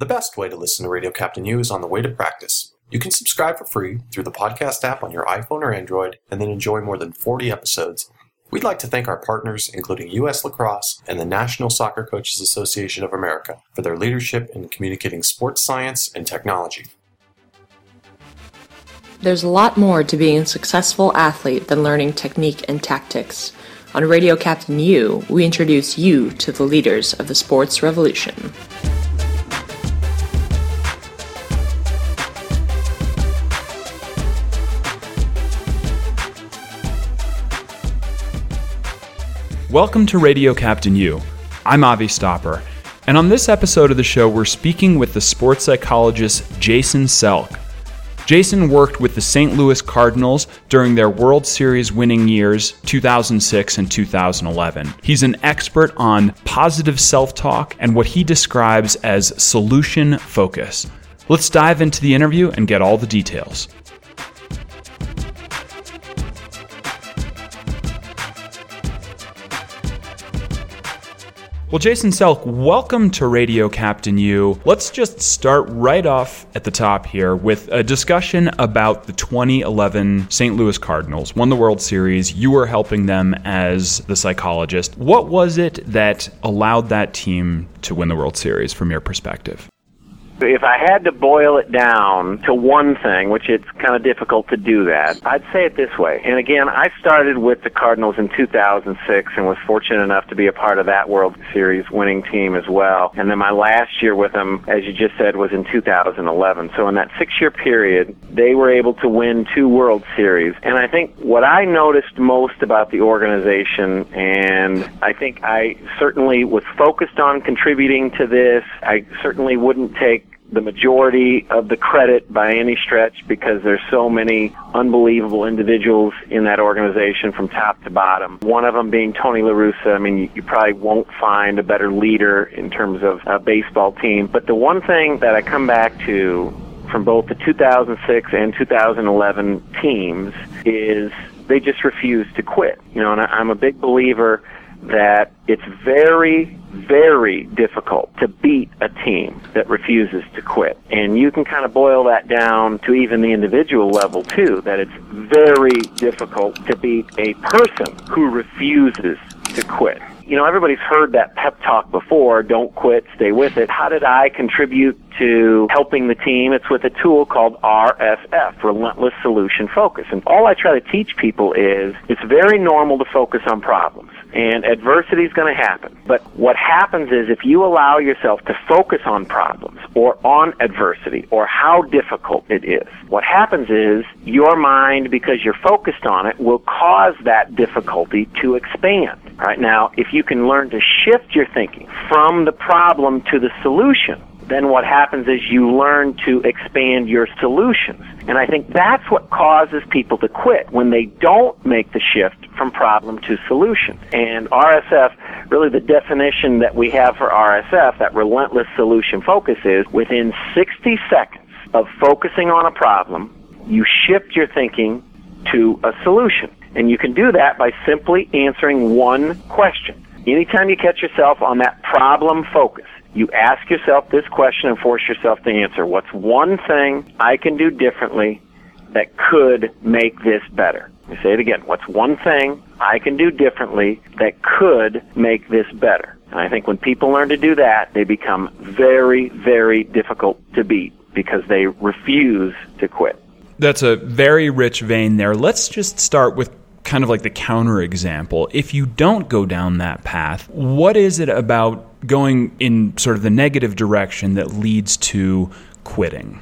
The best way to listen to Radio Captain U is on the way to practice. You can subscribe for free through the podcast app on your iPhone or Android and then enjoy more than 40 episodes. We'd like to thank our partners, including U.S. Lacrosse and the National Soccer Coaches Association of America, for their leadership in communicating sports science and technology. There's a lot more to being a successful athlete than learning technique and tactics. On Radio Captain U, we introduce you to the leaders of the sports revolution. Welcome to Radio Captain U. I'm Avi Stopper, and on this episode of the show, we're speaking with the sports psychologist Jason Selk. Jason worked with the St. Louis Cardinals during their World Series winning years 2006 and 2011. He's an expert on positive self talk and what he describes as solution focus. Let's dive into the interview and get all the details. Well, Jason Selk, welcome to Radio Captain U. Let's just start right off at the top here with a discussion about the 2011 St. Louis Cardinals. Won the World Series. You were helping them as the psychologist. What was it that allowed that team to win the World Series from your perspective? If I had to boil it down to one thing, which it's kind of difficult to do that, I'd say it this way. And again, I started with the Cardinals in 2006 and was fortunate enough to be a part of that World Series winning team as well. And then my last year with them, as you just said, was in 2011. So in that six-year period, they were able to win two World Series. And I think what I noticed most about the organization, and I think I certainly was focused on contributing to this, I certainly wouldn't take the majority of the credit by any stretch because there's so many unbelievable individuals in that organization from top to bottom. One of them being Tony La Russa. I mean, you, probably won't find a better leader in terms of a baseball team. But the one thing that I come back to from both the 2006 and 2011 teams is they just refuse to quit. You know, and I'm a big believer that it's very, very difficult to beat a team that refuses to quit. And you can kind of boil that down to even the individual level too, that it's very difficult to beat a person who refuses to quit. You know, everybody's heard that pep talk before, don't quit, stay with it. How did I contribute to helping the team? It's with a tool called RSF, Relentless Solution Focus. And all I try to teach people is it's very normal to focus on problems and adversity is going to happen. But what happens is if you allow yourself to focus on problems or on adversity or how difficult it is, what happens is your mind, because you're focused on it, will cause that difficulty to expand. Right now, if you can learn to shift your thinking from the problem to the solution, then what happens is you learn to expand your solutions. And I think that's what causes people to quit when they don't make the shift from problem to solution. And RSF, really the definition that we have for RSF, that relentless solution focus is within 60 seconds of focusing on a problem, you shift your thinking to a solution. And you can do that by simply answering one question. Anytime you catch yourself on that problem focus, you ask yourself this question and force yourself to answer. What's one thing I can do differently that could make this better? You say it again. What's one thing I can do differently that could make this better? And I think when people learn to do that, they become very, very difficult to beat because they refuse to quit. That's a very rich vein there. Let's just start with kind of like the counterexample. If you don't go down that path, what is it about going in sort of the negative direction that leads to quitting?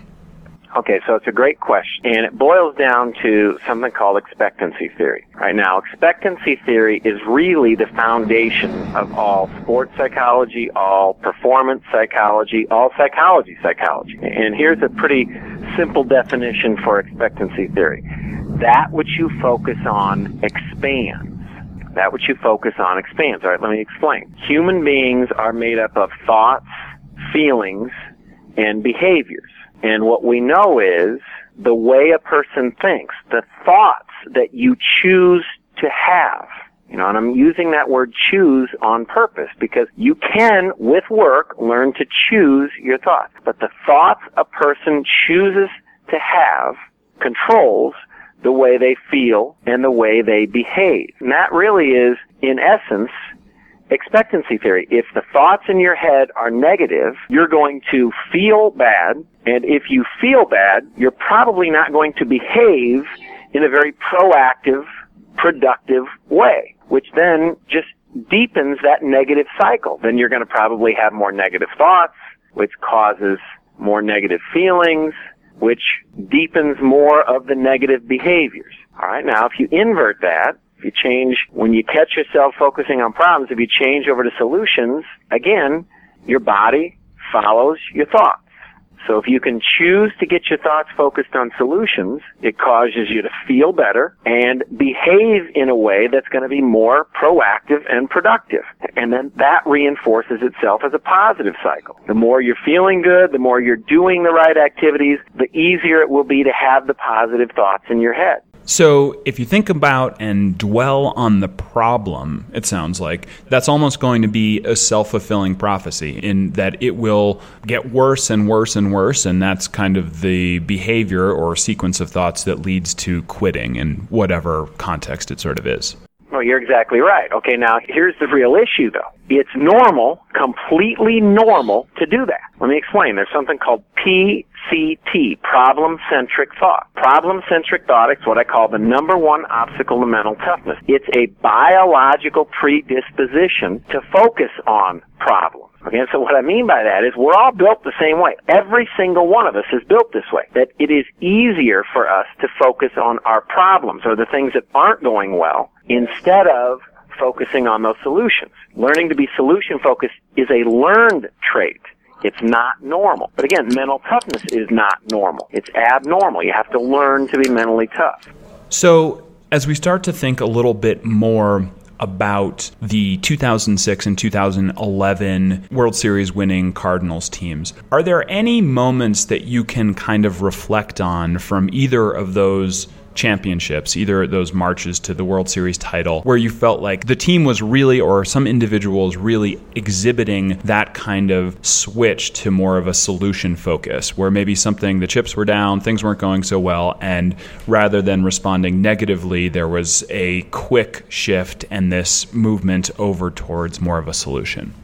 Okay, so it's a great question, and it boils down to something called expectancy theory. Right now, expectancy theory is really the foundation of all sports psychology, all performance psychology, all psychology psychology. And here's a pretty simple definition for expectancy theory. That which you focus on expands. That which you focus on expands. All right, let me explain. Human beings are made up of thoughts, feelings, and behaviors. And what we know is the way a person thinks, the thoughts that you choose to have You know, and I'm using that word choose on purpose because you can, with work, learn to choose your thoughts. But the thoughts a person chooses to have controls the way they feel and the way they behave. And that really is, in essence, expectancy theory. If the thoughts in your head are negative, you're going to feel bad. And if you feel bad, you're probably not going to behave in a very proactive, productive way which then just deepens that negative cycle. Then you're going to probably have more negative thoughts, which causes more negative feelings, which deepens more of the negative behaviors. All right. Now, if you invert that, if you change, when you catch yourself focusing on problems, if you change over to solutions, again, your body follows your thoughts. So if you can choose to get your thoughts focused on solutions, it causes you to feel better and behave in a way that's going to be more proactive and productive. And then that reinforces itself as a positive cycle. The more you're feeling good, the more you're doing the right activities, the easier it will be to have the positive thoughts in your head. So, if you think about and dwell on the problem, it sounds like that's almost going to be a self fulfilling prophecy in that it will get worse and worse and worse. And that's kind of the behavior or sequence of thoughts that leads to quitting in whatever context it sort of is. Well, you're exactly right. Okay, now here's the real issue though. It's normal, completely normal to do that. Let me explain. There's something called PCT, problem centric thought. Problem centric thought is what I call the number one obstacle to mental toughness. It's a biological predisposition to focus on problems. Okay, so what I mean by that is we're all built the same way. Every single one of us is built this way. That it is easier for us to focus on our problems or the things that aren't going well instead of focusing on those solutions. Learning to be solution focused is a learned trait. It's not normal. But again, mental toughness is not normal. It's abnormal. You have to learn to be mentally tough. So, as we start to think a little bit more about the 2006 and 2011 World Series winning Cardinals teams. Are there any moments that you can kind of reflect on from either of those championships, either those marches to the World Series title, where you felt like the team was really, or some individuals really exhibiting that kind of switch to more of a solution focus, where maybe something, the chips were down, things weren't going so well, and rather than responding negatively, there was a quick shift and this movement over towards more of a solution?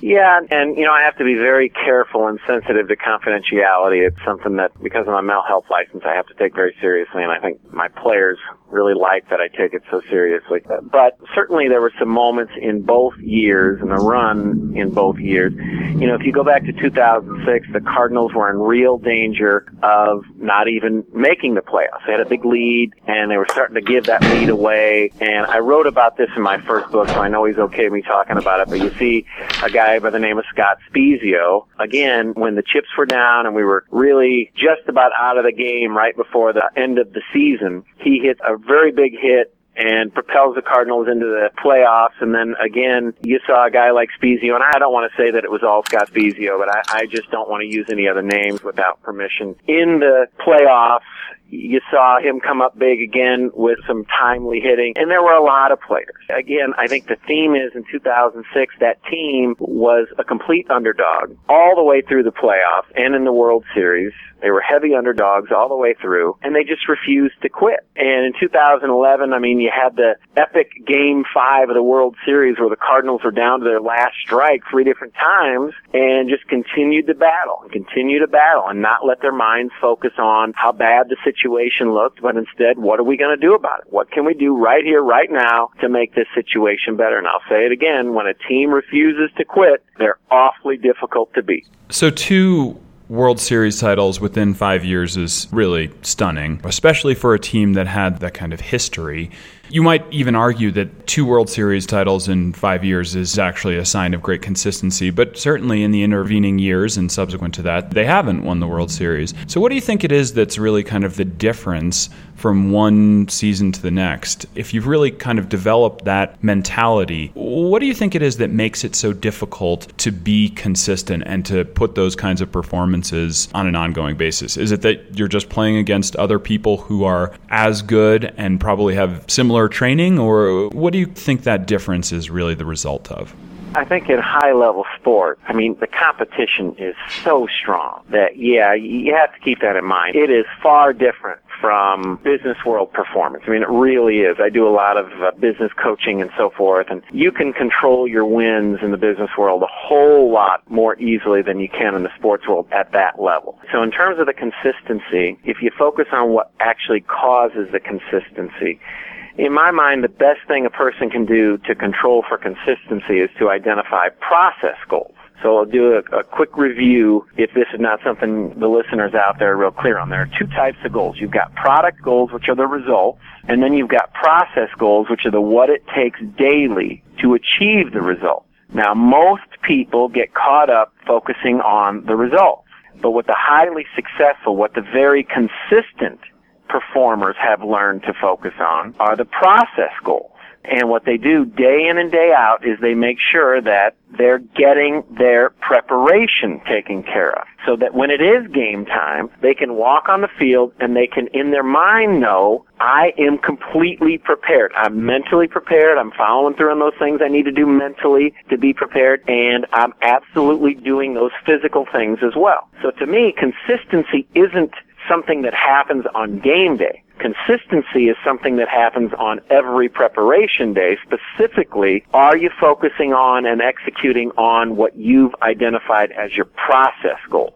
Yeah, and you know, I have to be very careful and sensitive to confidentiality. It's something that, because of my mental health license, I have to take very seriously, and I think my players really like that I take it so seriously. But certainly there were some moments in both years, and the run in both years. You know, if you go back to 2006, the Cardinals were in real danger of not even making the playoffs. They had a big lead, and they were starting to give that lead away. And I wrote about this in my first book, so I know he's okay with me talking about it. But you see a guy by the name of Scott Spiezio. again, when the chips were down and we were really just about out of the game right before the end of the season, he hit a very big hit and propels the Cardinals into the playoffs. And then again, you saw a guy like Spiezio, and I don't want to say that it was all Scott Spiezio, but I, I just don't want to use any other names without permission. In the playoffs, you saw him come up big again with some timely hitting, and there were a lot of players. Again, I think the theme is in 2006, that team was a complete underdog all the way through the playoffs and in the World Series. They were heavy underdogs all the way through, and they just refused to quit. And in 2011, I mean, you had the epic Game 5 of the World Series where the Cardinals were down to their last strike three different times and just continued to battle and continue to battle and not let their minds focus on how bad the situation looked, but instead, what are we going to do about it? What can we do right here, right now to make this situation better? And I'll say it again, when a team refuses to quit, they're awfully difficult to beat. So, two World Series titles within five years is really stunning, especially for a team that had that kind of history. You might even argue that two World Series titles in five years is actually a sign of great consistency, but certainly in the intervening years and subsequent to that, they haven't won the World Series. So, what do you think it is that's really kind of the difference from one season to the next? If you've really kind of developed that mentality, what do you think it is that makes it so difficult to be consistent and to put those kinds of performances on an ongoing basis? Is it that you're just playing against other people who are as good and probably have similar similar training, or what do you think that difference is really the result of? I think in high level sport, I mean, the competition is so strong that, yeah, you have to keep that in mind. It is far different from business world performance. I mean, it really is. I do a lot of uh, business coaching and so forth, and you can control your wins in the business world a whole lot more easily than you can in the sports world at that level. So in terms of the consistency, if you focus on what actually causes the consistency, in my mind, the best thing a person can do to control for consistency is to identify process goals. So I'll do a, a, quick review if this is not something the listeners out there are real clear on. There are two types of goals. You've got product goals, which are the results, and then you've got process goals, which are the what it takes daily to achieve the results. Now, most people get caught up focusing on the results. But what the highly successful, what the very consistent performers have learned to focus on are the process goals. And what they do day in and day out is they make sure that they're getting their preparation taken care of. So that when it is game time, they can walk on the field and they can in their mind know, I am completely prepared. I'm mentally prepared. I'm following through on those things I need to do mentally to be prepared and I'm absolutely doing those physical things as well. So to me, consistency isn't something that happens on game day. Consistency is something that happens on every preparation day. Specifically, are you focusing on and executing on what you've identified as your process goals?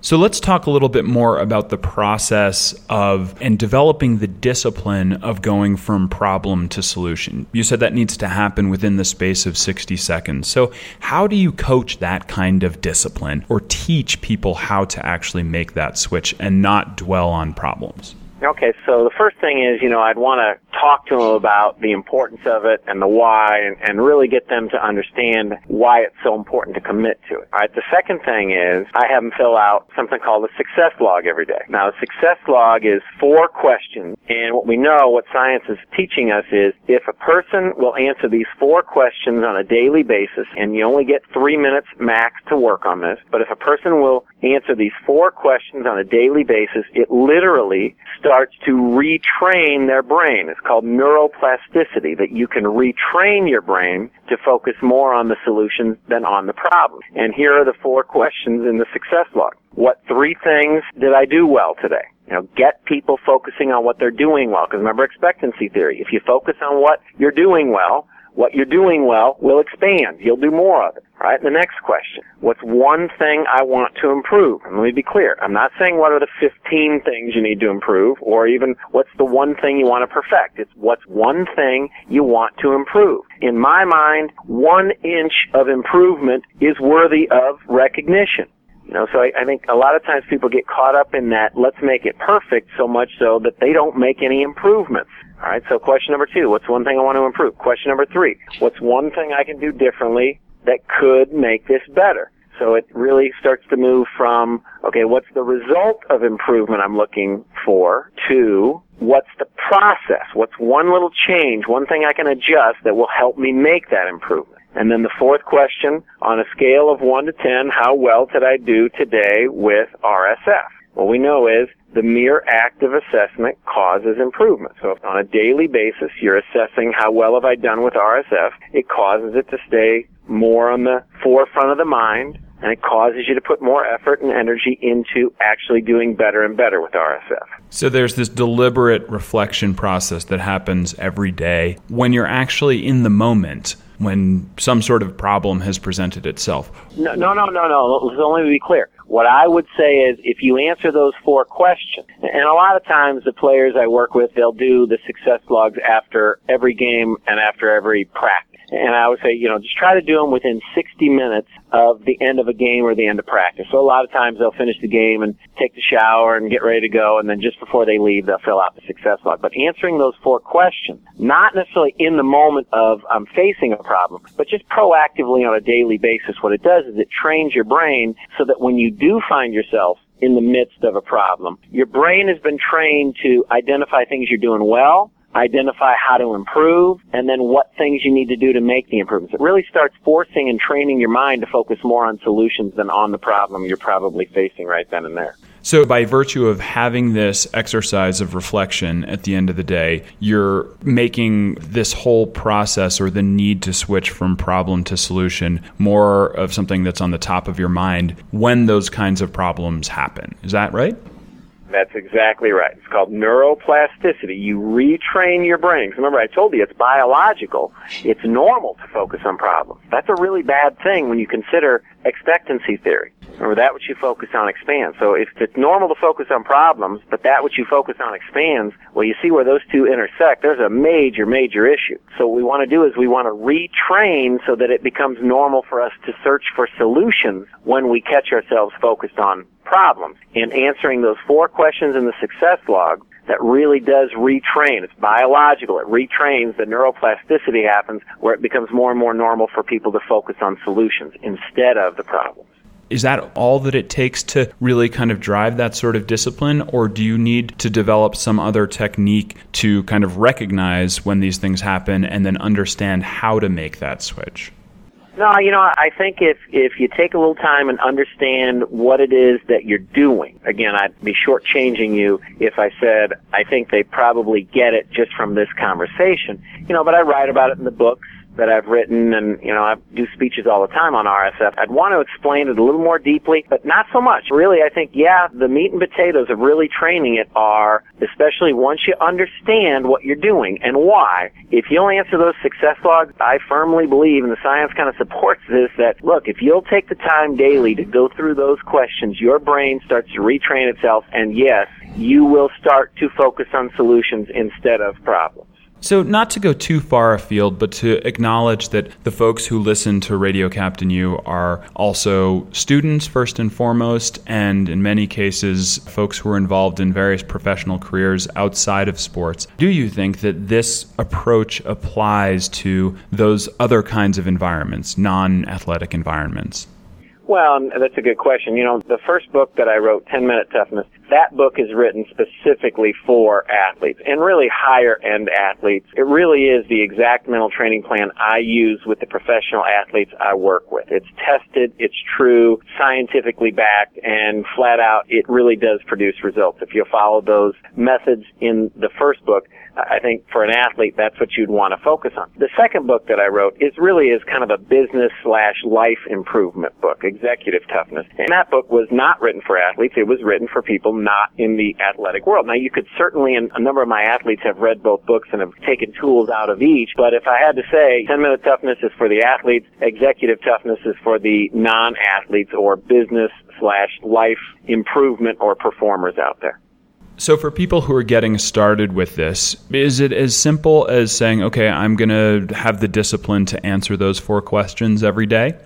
So let's talk a little bit more about the process of and developing the discipline of going from problem to solution. You said that needs to happen within the space of 60 seconds. So how do you coach that kind of discipline or teach people how to actually make that switch and not dwell on problems? Okay, so the first thing is, you know, I'd want to talk to them about the importance of it and the why and, and really get them to understand why it's so important to commit to it. All right, the second thing is I have them fill out something called a success log every day. Now, the success log is four questions, and what we know, what science is teaching us is if a person will answer these four questions on a daily basis, and you only get three minutes max to work on this, but if a person will answer these four questions on a daily basis, it literally starts to retrain their brain. It's called neuroplasticity, that you can retrain your brain to focus more on the solution than on the problem. And here are the four questions in the success log. What three things did I do well today? You know, get people focusing on what they're doing well. Because remember expectancy theory. If you focus on what you're doing well, what you're doing well will expand. You'll do more of it. All right. The next question. What's one thing I want to improve? And let me be clear. I'm not saying what are the 15 things you need to improve or even what's the one thing you want to perfect. It's what's one thing you want to improve. In my mind, one inch of improvement is worthy of recognition. You know, so I, I think a lot of times people get caught up in that let's make it perfect so much so that they don't make any improvements. All right, so question number two, what's one thing I want to improve? Question number three, what's one thing I can do differently that could make this better? So it really starts to move from, okay, what's the result of improvement I'm looking for to what's the process? What's one little change, one thing I can adjust that will help me make that improvement? And then the fourth question, on a scale of 1 to 10, how well did I do today with RSF? What we know is the mere act of assessment causes improvement. So if on a daily basis you're assessing how well have I done with RSF, it causes it to stay more on the forefront of the mind and it causes you to put more effort and energy into actually doing better and better with RSF. So there's this deliberate reflection process that happens every day when you're actually in the moment when some sort of problem has presented itself. No, no, no, no, no. So let me be clear. What I would say is if you answer those four questions, and a lot of times the players I work with, they'll do the success logs after every game and after every practice. And I would say, you know, just try to do them within 60 minutes of the end of a game or the end of practice. So a lot of times they'll finish the game and take the shower and get ready to go, and then just before they leave, they'll fill out the success log. But answering those four questions, not necessarily in the moment of I'm facing a problem, but just proactively on a daily basis, what it does is it trains your brain so that when you do find yourself in the midst of a problem, your brain has been trained to identify things you're doing well identify how to improve, and then what things you need to do to make the improvements. It really starts forcing and training your mind to focus more on solutions than on the problem you're probably facing right then and there. So, by virtue of having this exercise of reflection at the end of the day, you're making this whole process or the need to switch from problem to solution more of something that's on the top of your mind when those kinds of problems happen. Is that right? That's exactly right. It's called neuroplasticity. You retrain your brain. Remember, I told you it's biological. It's normal to focus on problems. That's a really bad thing when you consider expectancy theory. Remember, that which you focus on expands. So if it's normal to focus on problems, but that which you focus on expands, well, you see where those two intersect. There's a major, major issue. So what we want to do is we want to retrain so that it becomes normal for us to search for solutions when we catch ourselves focused on problems. And answering those four questions in the success log that really does retrain. It's biological. It retrains. The neuroplasticity happens where it becomes more and more normal for people to focus on solutions instead of the problems. Is that all that it takes to really kind of drive that sort of discipline, or do you need to develop some other technique to kind of recognize when these things happen and then understand how to make that switch? No, you know, I think if if you take a little time and understand what it is that you're doing, again, I'd be shortchanging you if I said I think they probably get it just from this conversation. You know, but I write about it in the books that I've written and, you know, I do speeches all the time on RSF. I'd want to explain it a little more deeply, but not so much. Really, I think, yeah, the meat and potatoes of really training it are, especially once you understand what you're doing and why, if you'll answer those success logs, I firmly believe, and the science kind of supports this, that look, if you'll take the time daily to go through those questions, your brain starts to retrain itself, and yes, you will start to focus on solutions instead of problems. So, not to go too far afield, but to acknowledge that the folks who listen to Radio Captain U are also students, first and foremost, and in many cases, folks who are involved in various professional careers outside of sports. Do you think that this approach applies to those other kinds of environments, non athletic environments? Well, that's a good question. You know, the first book that I wrote, 10 Minute Toughness, that book is written specifically for athletes and really higher end athletes. It really is the exact mental training plan I use with the professional athletes I work with. It's tested, it's true, scientifically backed, and flat out, it really does produce results. If you follow those methods in the first book, I think for an athlete, that's what you'd want to focus on. The second book that I wrote is really is kind of a business slash life improvement book, Executive Toughness. And that book was not written for athletes. It was written for people not in the athletic world. Now you could certainly, and a number of my athletes have read both books and have taken tools out of each, but if I had to say 10 minute toughness is for the athletes, executive toughness is for the non-athletes or business slash life improvement or performers out there. So, for people who are getting started with this, is it as simple as saying, okay, I'm going to have the discipline to answer those four questions every day?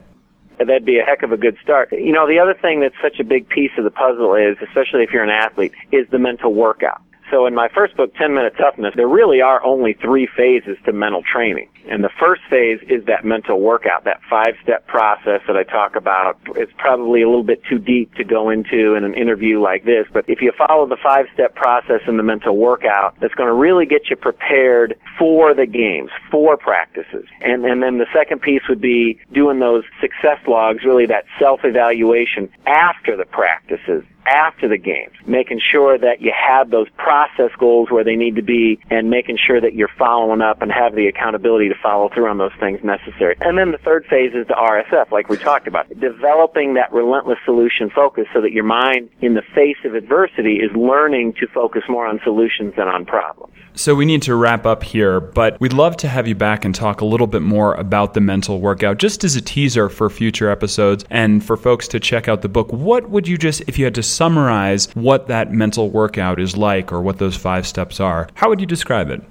That'd be a heck of a good start. You know, the other thing that's such a big piece of the puzzle is, especially if you're an athlete, is the mental workout. So in my first book, 10 Minute Toughness, there really are only three phases to mental training. And the first phase is that mental workout, that five step process that I talk about. It's probably a little bit too deep to go into in an interview like this, but if you follow the five step process in the mental workout, that's going to really get you prepared for the games, for practices. And, and then the second piece would be doing those success logs, really that self evaluation after the practices after the games, making sure that you have those process goals where they need to be and making sure that you're following up and have the accountability to follow through on those things necessary. And then the third phase is the RSF, like we talked about, developing that relentless solution focus so that your mind in the face of adversity is learning to focus more on solutions than on problems. So we need to wrap up here, but we'd love to have you back and talk a little bit more about the mental workout, just as a teaser for future episodes and for folks to check out the book. What would you just, if you had to summarize what that mental workout is like or what those five steps are, how would you describe it?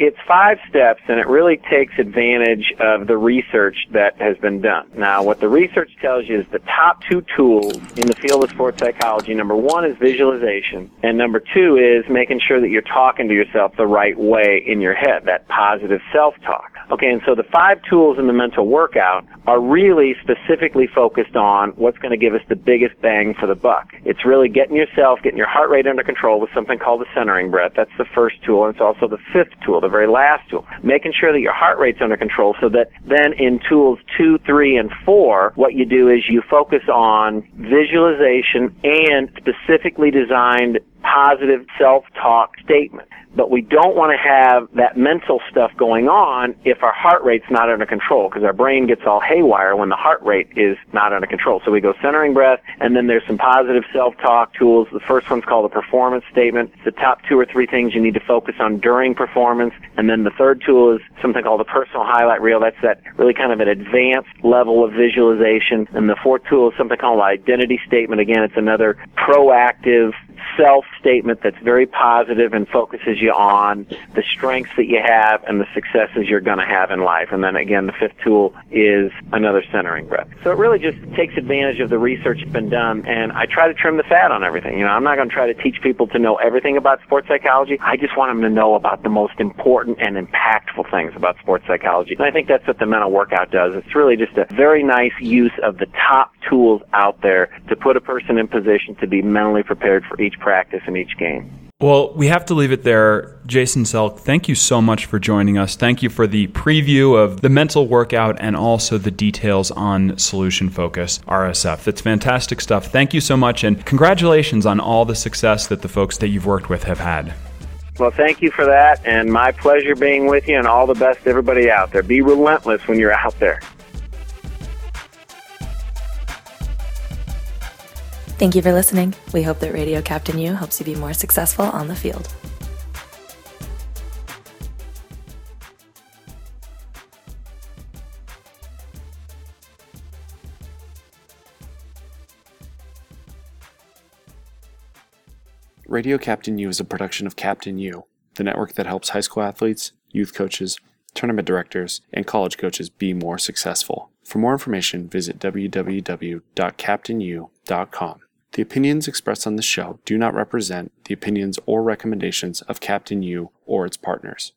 it's five steps and it really takes advantage of the research that has been done. Now, what the research tells you is the top two tools in the field of sports psychology, number one is visualization, and number two is making sure that you're talking to yourself the right way in your head, that positive self-talk. Okay, and so the five tools in the mental workout are really specifically focused on what's going to give us the biggest bang for the buck. It's really getting yourself, getting your heart rate under control with something called the centering breath. That's the first tool, and it's also the fifth tool, the very last tool. Making sure that your heart rate's under control so that then in tools two, three, and four, what you do is you focus on visualization and specifically designed positive self-talk statement but we don't want to have that mental stuff going on if our heart rate's not under control because our brain gets all haywire when the heart rate is not under control. So we go centering breath and then there's some positive self-talk tools. The first one's called a performance statement. It's the top two or three things you need to focus on during performance. And then the third tool is something called a personal highlight reel. That's that really kind of an advanced level of visualization. And the fourth tool is something called identity statement. Again, it's another proactive self statement that's very positive and focuses you on the strengths that you have and the successes you're going to have in life. And then again, the fifth tool is another centering breath. So it really just takes advantage of the research that's been done. And I try to trim the fat on everything. You know, I'm not going to try to teach people to know everything about sports psychology. I just want them to know about the most important and impactful things about sports psychology. And I think that's what the mental workout does. It's really just a very nice use of the top tools out there to put a person in position to be mentally prepared for each practice and each game. Well, we have to leave it there. Jason Selk, thank you so much for joining us. Thank you for the preview of the mental workout and also the details on Solution Focus RSF. That's fantastic stuff. Thank you so much, and congratulations on all the success that the folks that you've worked with have had. Well, thank you for that, and my pleasure being with you, and all the best to everybody out there. Be relentless when you're out there. Thank you for listening. We hope that Radio Captain U helps you be more successful on the field. Radio Captain U is a production of Captain U, the network that helps high school athletes, youth coaches, tournament directors, and college coaches be more successful. For more information, visit www.captainu.com. The opinions expressed on this show do not represent the opinions or recommendations of Captain U or its partners.